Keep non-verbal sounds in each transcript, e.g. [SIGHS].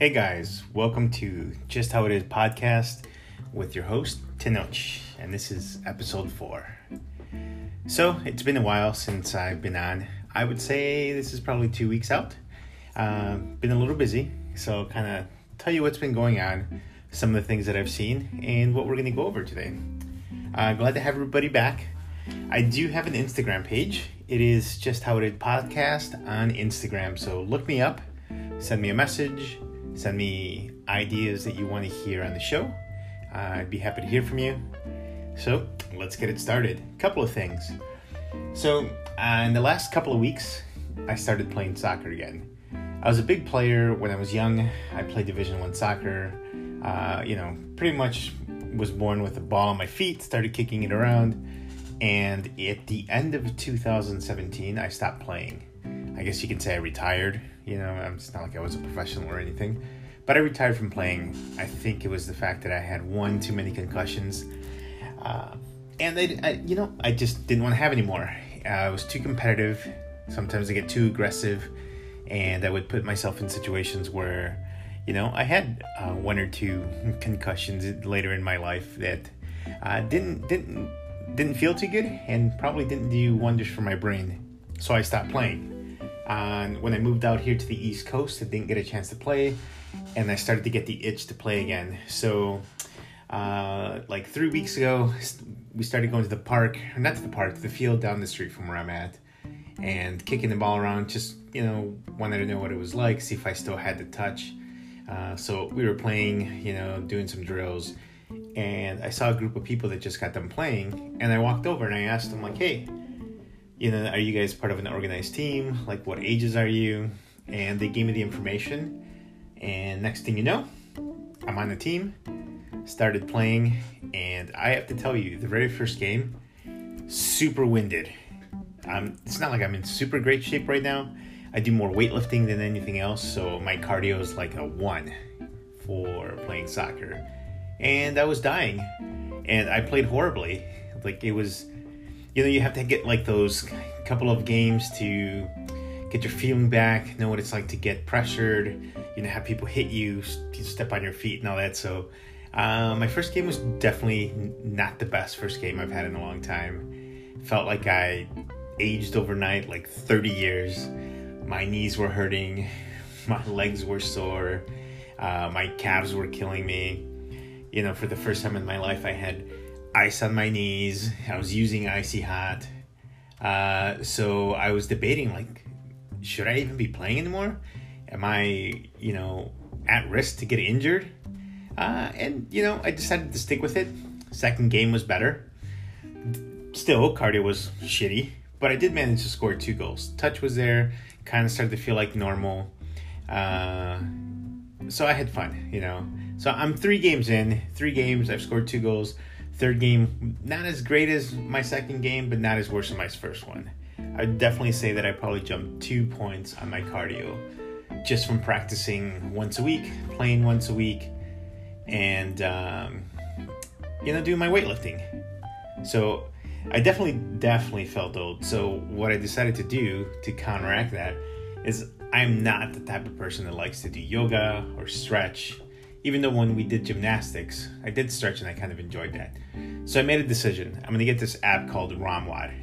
Hey guys, welcome to Just How It Is podcast with your host, Tenoch, and this is episode four. So, it's been a while since I've been on. I would say this is probably two weeks out. Uh, been a little busy, so kind of tell you what's been going on, some of the things that I've seen, and what we're going to go over today. Uh, glad to have everybody back. I do have an Instagram page. It is Just How It Is podcast on Instagram, so look me up, send me a message Send me ideas that you want to hear on the show. Uh, I'd be happy to hear from you. So let's get it started. Couple of things. So, uh, in the last couple of weeks, I started playing soccer again. I was a big player when I was young. I played Division One soccer. Uh, you know, pretty much was born with a ball on my feet. Started kicking it around, and at the end of 2017, I stopped playing. I guess you can say I retired. You know, it's not like I was a professional or anything, but I retired from playing. I think it was the fact that I had one too many concussions, uh, and I, I, you know, I just didn't want to have anymore. Uh, I was too competitive. Sometimes I get too aggressive, and I would put myself in situations where, you know, I had uh, one or two [LAUGHS] concussions later in my life that uh, didn't didn't didn't feel too good, and probably didn't do wonders for my brain. So I stopped playing. And when I moved out here to the East Coast, I didn't get a chance to play, and I started to get the itch to play again. So, uh, like three weeks ago, we started going to the park, not to the park, to the field down the street from where I'm at, and kicking the ball around. Just you know, wanted to know what it was like, see if I still had the touch. Uh, so we were playing, you know, doing some drills, and I saw a group of people that just got them playing, and I walked over and I asked them like, "Hey." you know, are you guys part of an organized team? Like, what ages are you? And they gave me the information. And next thing you know, I'm on the team, started playing, and I have to tell you, the very first game, super winded. It's not like I'm in super great shape right now. I do more weightlifting than anything else, so my cardio is like a one for playing soccer. And I was dying, and I played horribly. Like, it was you know you have to get like those couple of games to get your feeling back know what it's like to get pressured you know have people hit you step on your feet and all that so uh, my first game was definitely not the best first game i've had in a long time felt like i aged overnight like 30 years my knees were hurting [LAUGHS] my legs were sore uh, my calves were killing me you know for the first time in my life i had ice on my knees. I was using icy hot. Uh, so I was debating like, should I even be playing anymore? Am I, you know, at risk to get injured? Uh, and you know, I decided to stick with it. Second game was better. Still, cardio was shitty, but I did manage to score two goals. Touch was there. Kind of started to feel like normal. Uh, so I had fun, you know. So I'm three games in. Three games. I've scored two goals. Third game, not as great as my second game, but not as worse as my first one. I'd definitely say that I probably jumped two points on my cardio just from practicing once a week, playing once a week, and um, you know, doing my weightlifting. So I definitely, definitely felt old. So what I decided to do to counteract that is I'm not the type of person that likes to do yoga or stretch even though when we did gymnastics, I did stretch and I kind of enjoyed that. So I made a decision. I'm going to get this app called ROMWOD,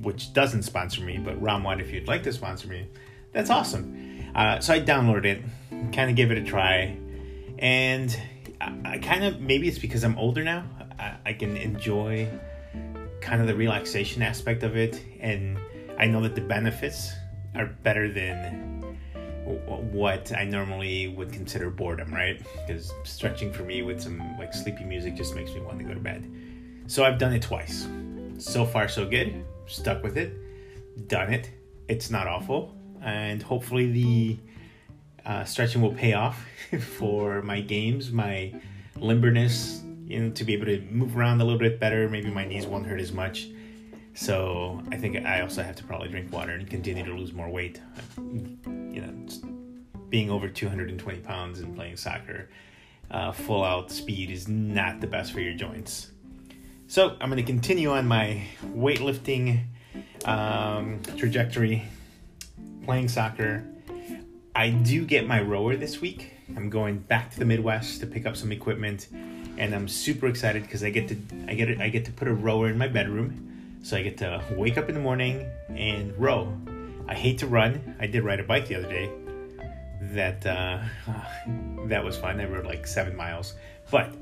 which doesn't sponsor me, but ROMWOD, if you'd like to sponsor me, that's awesome. Uh, so I downloaded it, kind of gave it a try, and I, I kind of maybe it's because I'm older now. I, I can enjoy kind of the relaxation aspect of it, and I know that the benefits are better than what I normally would consider boredom, right? Because stretching for me with some like sleepy music just makes me want to go to bed. So I've done it twice. So far, so good. Stuck with it. Done it. It's not awful. And hopefully, the uh, stretching will pay off [LAUGHS] for my games, my limberness, you know, to be able to move around a little bit better. Maybe my knees won't hurt as much. So I think I also have to probably drink water and continue to lose more weight. You know, being over 220 pounds and playing soccer, uh, full out speed is not the best for your joints. So I'm going to continue on my weightlifting um, trajectory, playing soccer. I do get my rower this week. I'm going back to the Midwest to pick up some equipment, and I'm super excited because I get to I get it I get to put a rower in my bedroom, so I get to wake up in the morning and row. I hate to run. I did ride a bike the other day. That uh, [SIGHS] that was fun. I rode like seven miles, but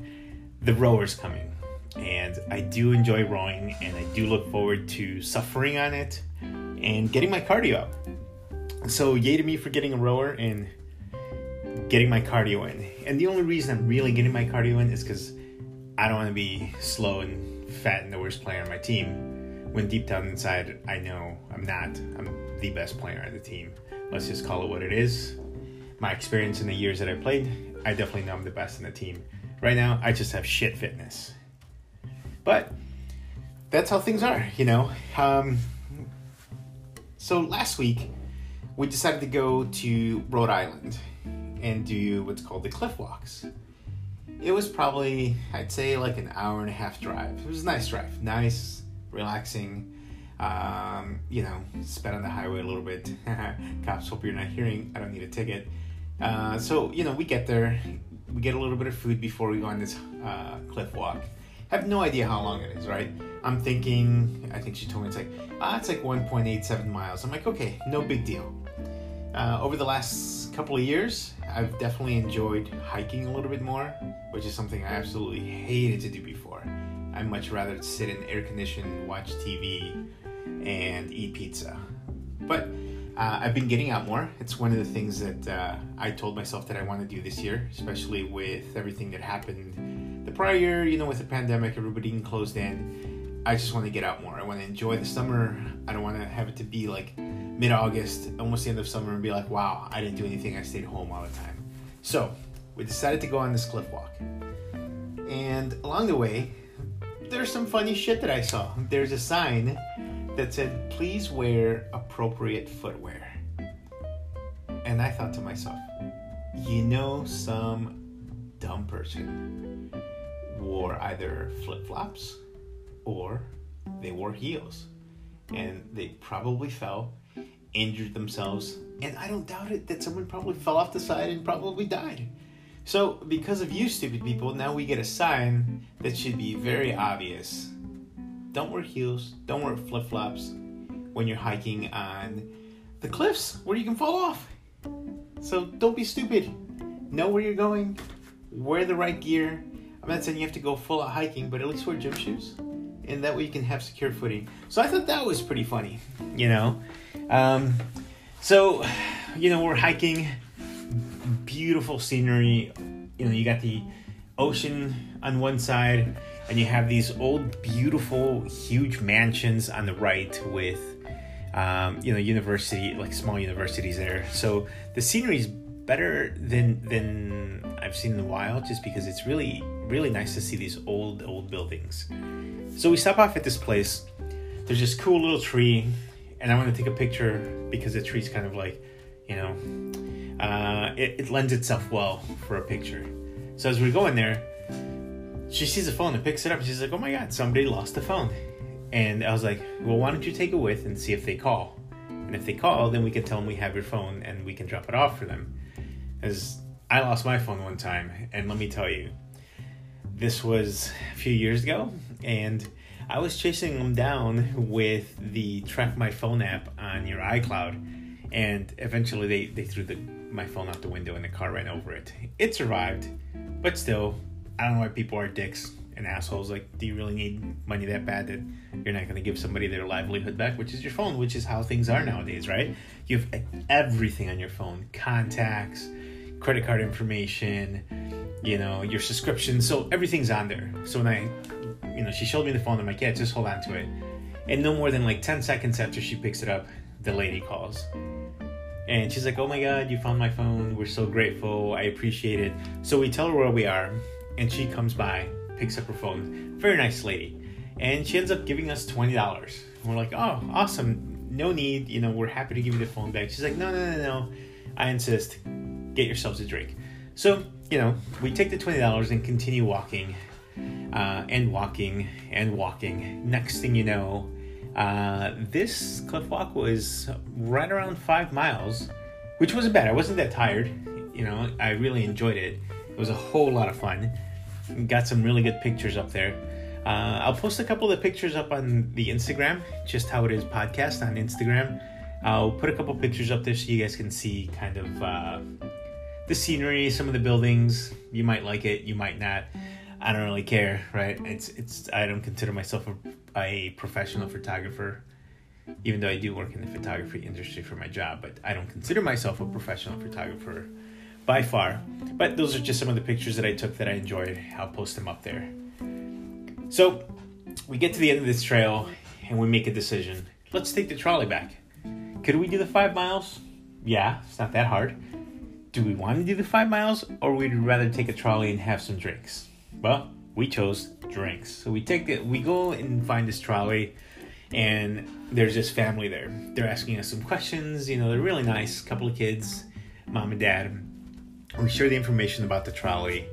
the rower's coming, and I do enjoy rowing, and I do look forward to suffering on it and getting my cardio up. So yay to me for getting a rower and getting my cardio in. And the only reason I'm really getting my cardio in is because I don't want to be slow and fat and the worst player on my team. When deep down inside, I know I'm not. I'm the best player on the team. Let's just call it what it is. My experience in the years that I played, I definitely know I'm the best in the team. Right now, I just have shit fitness. But that's how things are, you know. Um, so last week, we decided to go to Rhode Island and do what's called the cliff walks. It was probably, I'd say, like an hour and a half drive. It was a nice drive, nice, relaxing. Um, you know, sped on the highway a little bit. [LAUGHS] Cops, hope you're not hearing. I don't need a ticket. Uh, so, you know, we get there, we get a little bit of food before we go on this uh, cliff walk. Have no idea how long it is, right? I'm thinking, I think she told me it's like, ah, it's like 1.87 miles. I'm like, okay, no big deal. Uh, over the last couple of years, I've definitely enjoyed hiking a little bit more, which is something I absolutely hated to do before. I much rather sit in air conditioned, watch TV, and eat pizza. But uh, I've been getting out more. It's one of the things that uh, I told myself that I want to do this year, especially with everything that happened prior. You know, with the pandemic, everybody being closed in. I just want to get out more. I want to enjoy the summer. I don't want to have it to be like mid August, almost the end of summer, and be like, wow, I didn't do anything. I stayed home all the time. So we decided to go on this cliff walk. And along the way, there's some funny shit that I saw. There's a sign that said, please wear appropriate footwear. And I thought to myself, you know, some dumb person wore either flip flops or they wore heels. And they probably fell injured themselves, and I don't doubt it that someone probably fell off the side and probably died. So, because of you stupid people, now we get a sign that should be very obvious. Don't wear heels, don't wear flip flops when you're hiking on the cliffs where you can fall off. So, don't be stupid. Know where you're going, wear the right gear. I'm not saying you have to go full out hiking, but at least wear gym shoes and that way you can have secure footing. So I thought that was pretty funny, you know. Um, so, you know, we're hiking, beautiful scenery. You know, you got the ocean on one side, and you have these old, beautiful, huge mansions on the right with, um, you know, university, like small universities there. So the scenery is better than than I've seen in a while, just because it's really really nice to see these old old buildings. So we stop off at this place. There's this cool little tree, and I want to take a picture because the tree's kind of like, you know, uh, it, it lends itself well for a picture. So as we're going there, she sees the phone and picks it up. She's like, "Oh my god, somebody lost the phone!" And I was like, "Well, why don't you take it with and see if they call? And if they call, then we can tell them we have your phone and we can drop it off for them." As I lost my phone one time, and let me tell you, this was a few years ago, and I was chasing them down with the Track My Phone app on your iCloud, and eventually they, they threw the my phone out the window and the car ran over it. It survived, but still, I don't know why people are dicks and assholes. Like, do you really need money that bad that you're not going to give somebody their livelihood back, which is your phone, which is how things are nowadays, right? You have everything on your phone contacts, credit card information, you know, your subscription. So everything's on there. So when I, you know, she showed me the phone, I'm like, yeah, just hold on to it. And no more than like 10 seconds after she picks it up, the lady calls. And she's like, oh my God, you found my phone. We're so grateful. I appreciate it. So we tell her where we are, and she comes by, picks up her phone. Very nice lady. And she ends up giving us $20. And we're like, oh, awesome. No need. You know, we're happy to give you the phone back. She's like, no, no, no, no. I insist. Get yourselves a drink. So you know, we take the $20 and continue walking uh, and walking and walking. Next thing you know, uh, this cliff walk was right around five miles, which wasn't bad. I wasn't that tired. You know, I really enjoyed it. It was a whole lot of fun. Got some really good pictures up there. Uh, I'll post a couple of the pictures up on the Instagram, just how it is podcast on Instagram. I'll put a couple pictures up there so you guys can see kind of uh, the scenery, some of the buildings. You might like it, you might not. I don't really care, right? It's it's. I don't consider myself a, a professional photographer, even though I do work in the photography industry for my job. But I don't consider myself a professional photographer by far. But those are just some of the pictures that I took that I enjoyed. I'll post them up there. So we get to the end of this trail and we make a decision. Let's take the trolley back. Could we do the five miles? Yeah, it's not that hard. Do we want to do the five miles or we'd we rather take a trolley and have some drinks? Well, we chose drinks. So we take the we go and find this trolley and there's this family there. They're asking us some questions, you know, they're really nice, couple of kids, mom and dad we share the information about the trolley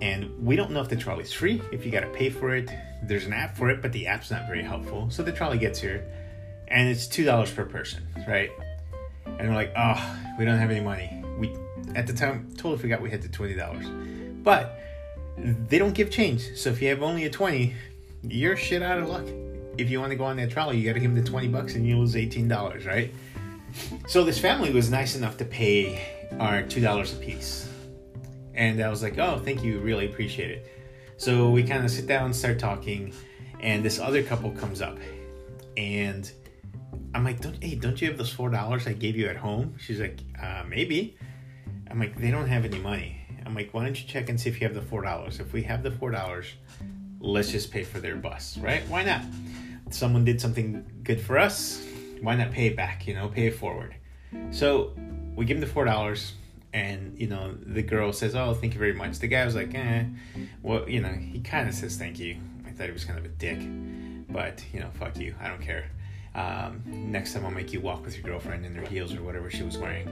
and we don't know if the trolley's free if you got to pay for it there's an app for it but the app's not very helpful so the trolley gets here and it's two dollars per person right and we're like oh we don't have any money we at the time totally forgot we had the twenty dollars but they don't give change so if you have only a 20 you're shit out of luck if you want to go on that trolley you got to give them the 20 bucks and you lose $18 right so this family was nice enough to pay our two dollars a piece. And I was like, oh, thank you, really appreciate it. So we kind of sit down, start talking, and this other couple comes up, and I'm like, don't, hey, don't you have those four dollars I gave you at home? She's like, uh, maybe. I'm like, they don't have any money. I'm like, why don't you check and see if you have the four dollars? If we have the four dollars, let's just pay for their bus, right? Why not? Someone did something good for us. Why not pay it back? You know, pay it forward. So we give him the four dollars and you know the girl says oh thank you very much the guy was like eh well you know he kind of says thank you i thought he was kind of a dick but you know fuck you i don't care um, next time i'll make you walk with your girlfriend in their heels or whatever she was wearing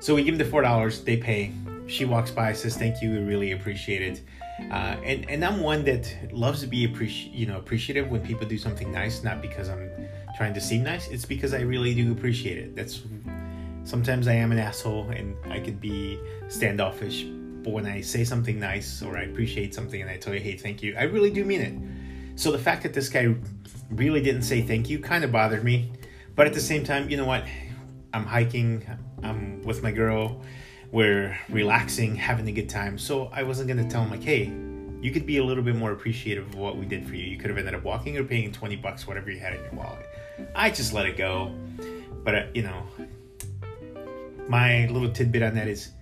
so we give him the four dollars they pay she walks by says thank you we really appreciate it uh, and and i'm one that loves to be appreci- you know appreciative when people do something nice not because i'm trying to seem nice it's because i really do appreciate it that's sometimes I am an asshole and I could be standoffish. But when I say something nice or I appreciate something and I tell you, hey, thank you, I really do mean it. So the fact that this guy really didn't say thank you kind of bothered me. But at the same time, you know what? I'm hiking, I'm with my girl, we're relaxing, having a good time. So I wasn't to tell him, like, hey, you could be a little bit more appreciative of what we did for you. You could have ended up walking or paying 20 bucks, whatever you had in your wallet. I just let it go. But, uh, you know, my little tidbit on that is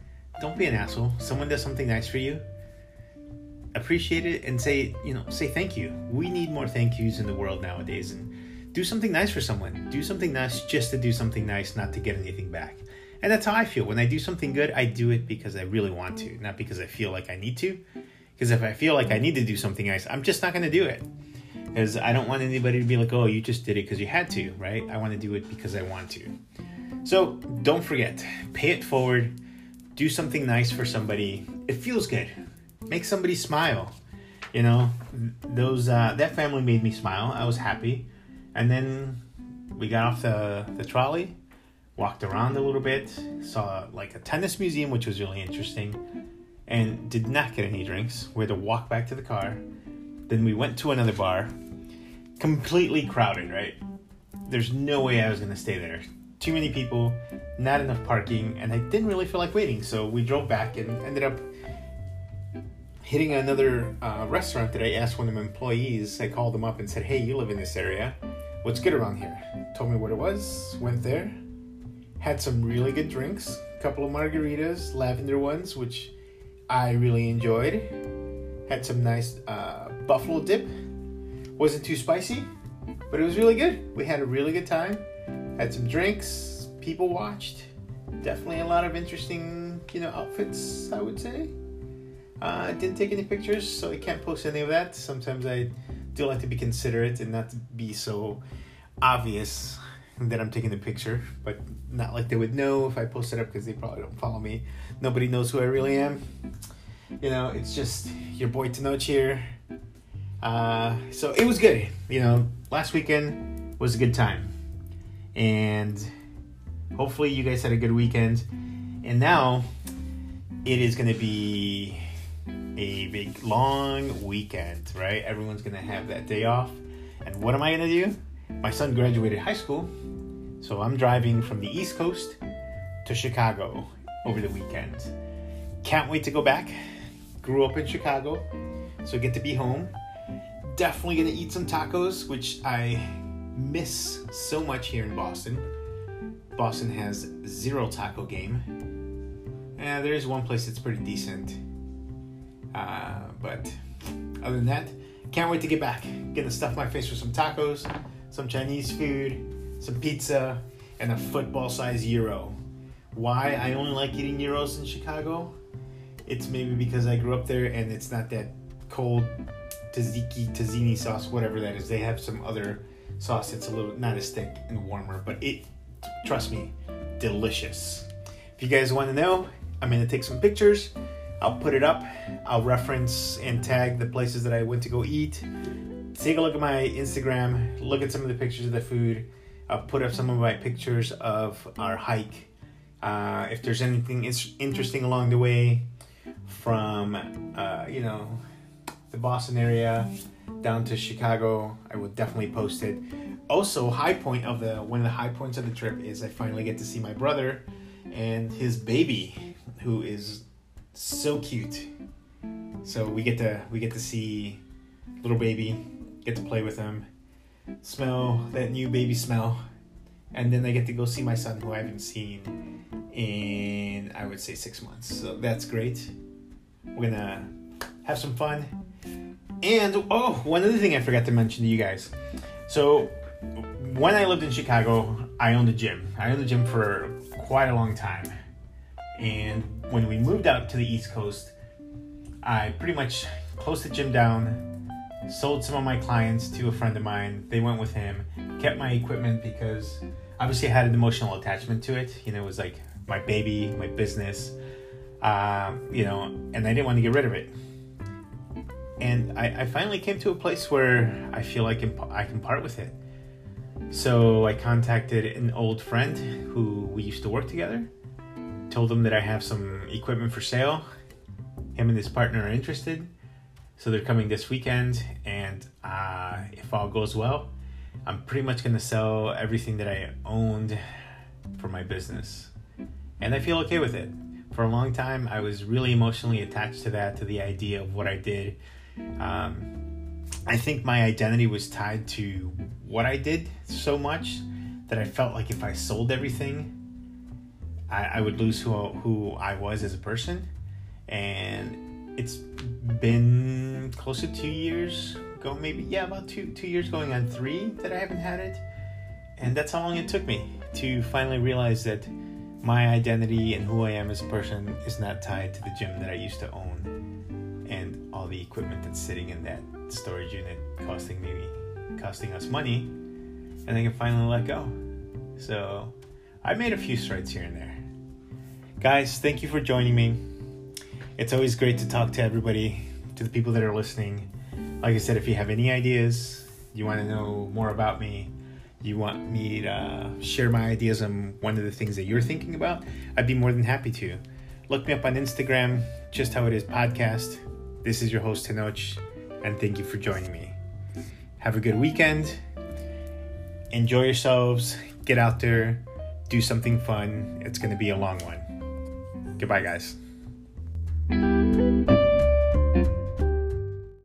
don't be an asshole. Someone does something nice for you, appreciate it and say, you know, say thank you. We need more thank yous in the world nowadays and do something nice for someone. Do something nice just to do something nice, not to get anything back. And that's how I feel. When I do something good, I do it because I really want to, not because I feel like I need to. Because if I feel like I need to do something nice, I'm just not going to do it. Because I don't want anybody to be like, oh, you just did it because you had to, right? I want to do it because I want to. So don't forget, pay it forward, do something nice for somebody. It feels good. Make somebody smile. You know, those uh, that family made me smile. I was happy. And then we got off the, the trolley, walked around a little bit, saw like a tennis museum, which was really interesting, and did not get any drinks. We had to walk back to the car. Then we went to another bar, completely crowded, right? There's no way I was going to stay there too many people, not enough parking, and I didn't really feel like waiting. So we drove back and ended up hitting another uh, restaurant that I asked one of my employees. I called them up and said, Hey, you live in this area. What's good around here? Told me what it was, went there, had some really good drinks, a couple of margaritas, lavender ones, which I really enjoyed. Had some nice uh, buffalo dip. Wasn't too spicy, but it was really good. We had a really good time had some drinks, people watched. Definitely a lot of interesting, you know, outfits, I would say. Uh, I didn't take any pictures, so I can't post any of that. Sometimes I do like to be considerate and not be so obvious that I'm taking the picture, but not like they would know if I post it up because they probably don't follow me. Nobody knows who I really am. You know, it's just your boy Tenoch here. Uh, so it was good. You know, last weekend was a good time and hopefully you guys had a good weekend. And now it is going to be a big long weekend, right? Everyone's going to have that day off. And what am I going to do? My son graduated high school, so I'm driving from the East Coast to Chicago over the weekend. Can't wait to go back. Grew up in Chicago, so get to be home. Definitely gonna eat some tacos, which I miss so much here in Boston. Boston has zero taco game. Yeah, there is one place that's pretty decent. Uh, but other than that, can't wait to get back. Gonna stuff my face with some tacos, some Chinese food, some pizza, and a football size gyro. Why I only like eating gyros in Chicago? It's maybe because I grew up there and it's not that cold tzatziki, tzatzini sauce, whatever that is. They have some other sauce that's a little not as thick and warmer, but it, trust me, delicious. If you guys want to know, I'm gonna take some pictures. I'll put it up. I'll reference and tag the places that I went to go eat. Take a look at my Instagram. Look at some of the pictures of the food. I'll put up some of my pictures of our hike. Uh, if there's anything interesting along the way, from uh, you know the Boston area down to Chicago, I will definitely post it. Also, high point of the one of the high points of the trip is I finally get to see my brother and his baby, who is so cute. So we get to we get to see little baby, get to play with him, smell that new baby smell, and then I get to go see my son who I haven't seen in I would say six months. So that's great. We're gonna have some fun. And oh, one other thing I forgot to mention to you guys. So when I lived in Chicago, I owned a gym. I owned a gym for quite a long time. And when we moved out to the East Coast, I pretty much closed the gym down, sold some of my clients to a friend of mine. They went with him, kept my equipment because obviously I had an emotional attachment to it. You know, it was like my baby, my business, uh, you know, and I didn't want to get rid of it. And I, I finally came to a place where I feel like I can part with it. So I contacted an old friend who we used to work together told them that I have some equipment for sale. Him and his partner are interested, so they're coming this weekend. And uh, if all goes well, I'm pretty much gonna sell everything that I owned for my business, and I feel okay with it. For a long time, I was really emotionally attached to that, to the idea of what I did. Um, I think my identity was tied to what I did so much that I felt like if I sold everything, I, I would lose who who I was as a person, and it's been close to two years ago, maybe yeah, about two two years going on three that I haven't had it, and that's how long it took me to finally realize that my identity and who I am as a person is not tied to the gym that I used to own and all the equipment that's sitting in that storage unit costing me costing us money and I can finally let go. So I made a few strides here and there. Guys, thank you for joining me. It's always great to talk to everybody, to the people that are listening. Like I said, if you have any ideas, you want to know more about me, you want me to uh, share my ideas on one of the things that you're thinking about, I'd be more than happy to. Look me up on Instagram, just how it is podcast. This is your host Tenoch, and thank you for joining me. Have a good weekend. Enjoy yourselves. Get out there. Do something fun. It's going to be a long one. Goodbye, guys thank you